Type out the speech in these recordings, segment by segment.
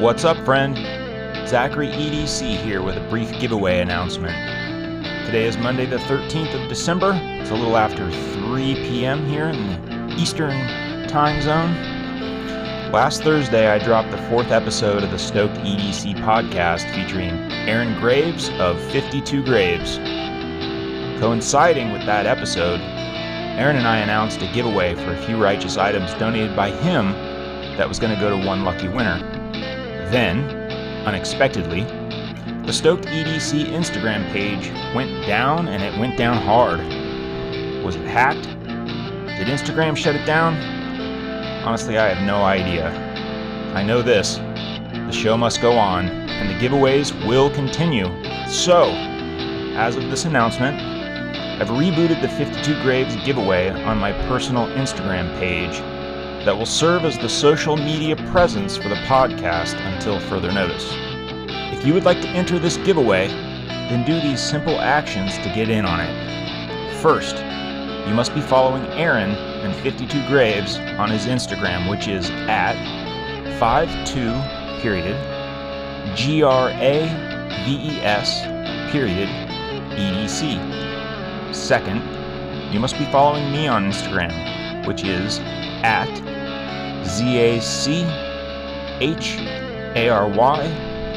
What's up, friend? Zachary EDC here with a brief giveaway announcement. Today is Monday, the 13th of December. It's a little after 3 p.m. here in the Eastern time zone. Last Thursday, I dropped the fourth episode of the Stoked EDC podcast featuring Aaron Graves of 52 Graves. Coinciding with that episode, Aaron and I announced a giveaway for a few righteous items donated by him that was going to go to one lucky winner. Then, unexpectedly, the Stoked EDC Instagram page went down and it went down hard. Was it hacked? Did Instagram shut it down? Honestly, I have no idea. I know this the show must go on, and the giveaways will continue. So, as of this announcement, I've rebooted the 52 Graves giveaway on my personal Instagram page that will serve as the social media presence for the podcast until further notice. If you would like to enter this giveaway, then do these simple actions to get in on it. First, you must be following Aaron and 52 Graves on his Instagram, which is at 52 period G R A V E S period EDC. Second, you must be following me on Instagram, which is at Z-A-C-H-A-R-Y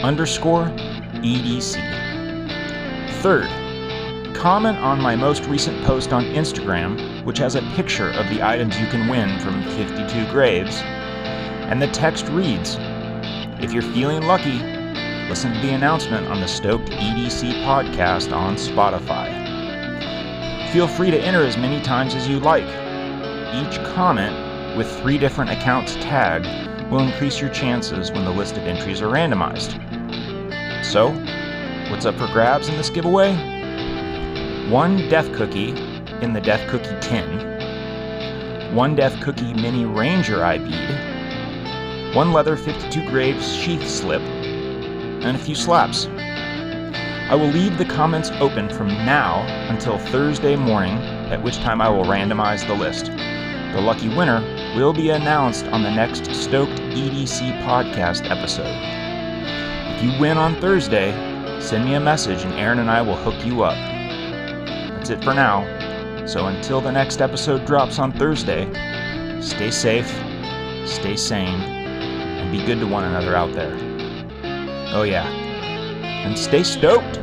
underscore EDC. Third, comment on my most recent post on Instagram, which has a picture of the items you can win from 52 Graves, and the text reads, If you're feeling lucky, listen to the announcement on the Stoked EDC podcast on Spotify. Feel free to enter as many times as you like. Each comment with three different accounts tagged will increase your chances when the list of entries are randomized. So, what's up for grabs in this giveaway? One Death Cookie in the Death Cookie tin, one Death Cookie Mini Ranger eye bead, one leather 52 Graves sheath slip, and a few slaps. I will leave the comments open from now until Thursday morning, at which time I will randomize the list. The lucky winner will be announced on the next Stoked EDC podcast episode. If you win on Thursday, send me a message and Aaron and I will hook you up. That's it for now. So until the next episode drops on Thursday, stay safe, stay sane, and be good to one another out there. Oh, yeah and stay stoked.